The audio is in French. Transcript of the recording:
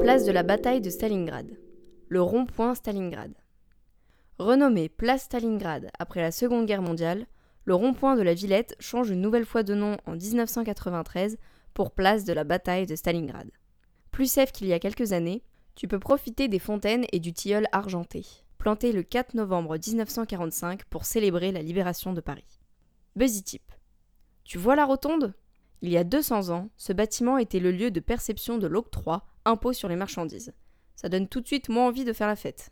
Place de la bataille de Stalingrad. Le rond-point Stalingrad. Renommé Place Stalingrad après la Seconde Guerre mondiale, le rond-point de la Villette change une nouvelle fois de nom en 1993 pour Place de la bataille de Stalingrad. Plus safe qu'il y a quelques années, tu peux profiter des fontaines et du tilleul argenté, planté le 4 novembre 1945 pour célébrer la libération de Paris. Buzzy Tip. Tu vois la rotonde? Il y a 200 ans, ce bâtiment était le lieu de perception de l'octroi, impôt sur les marchandises. Ça donne tout de suite moins envie de faire la fête.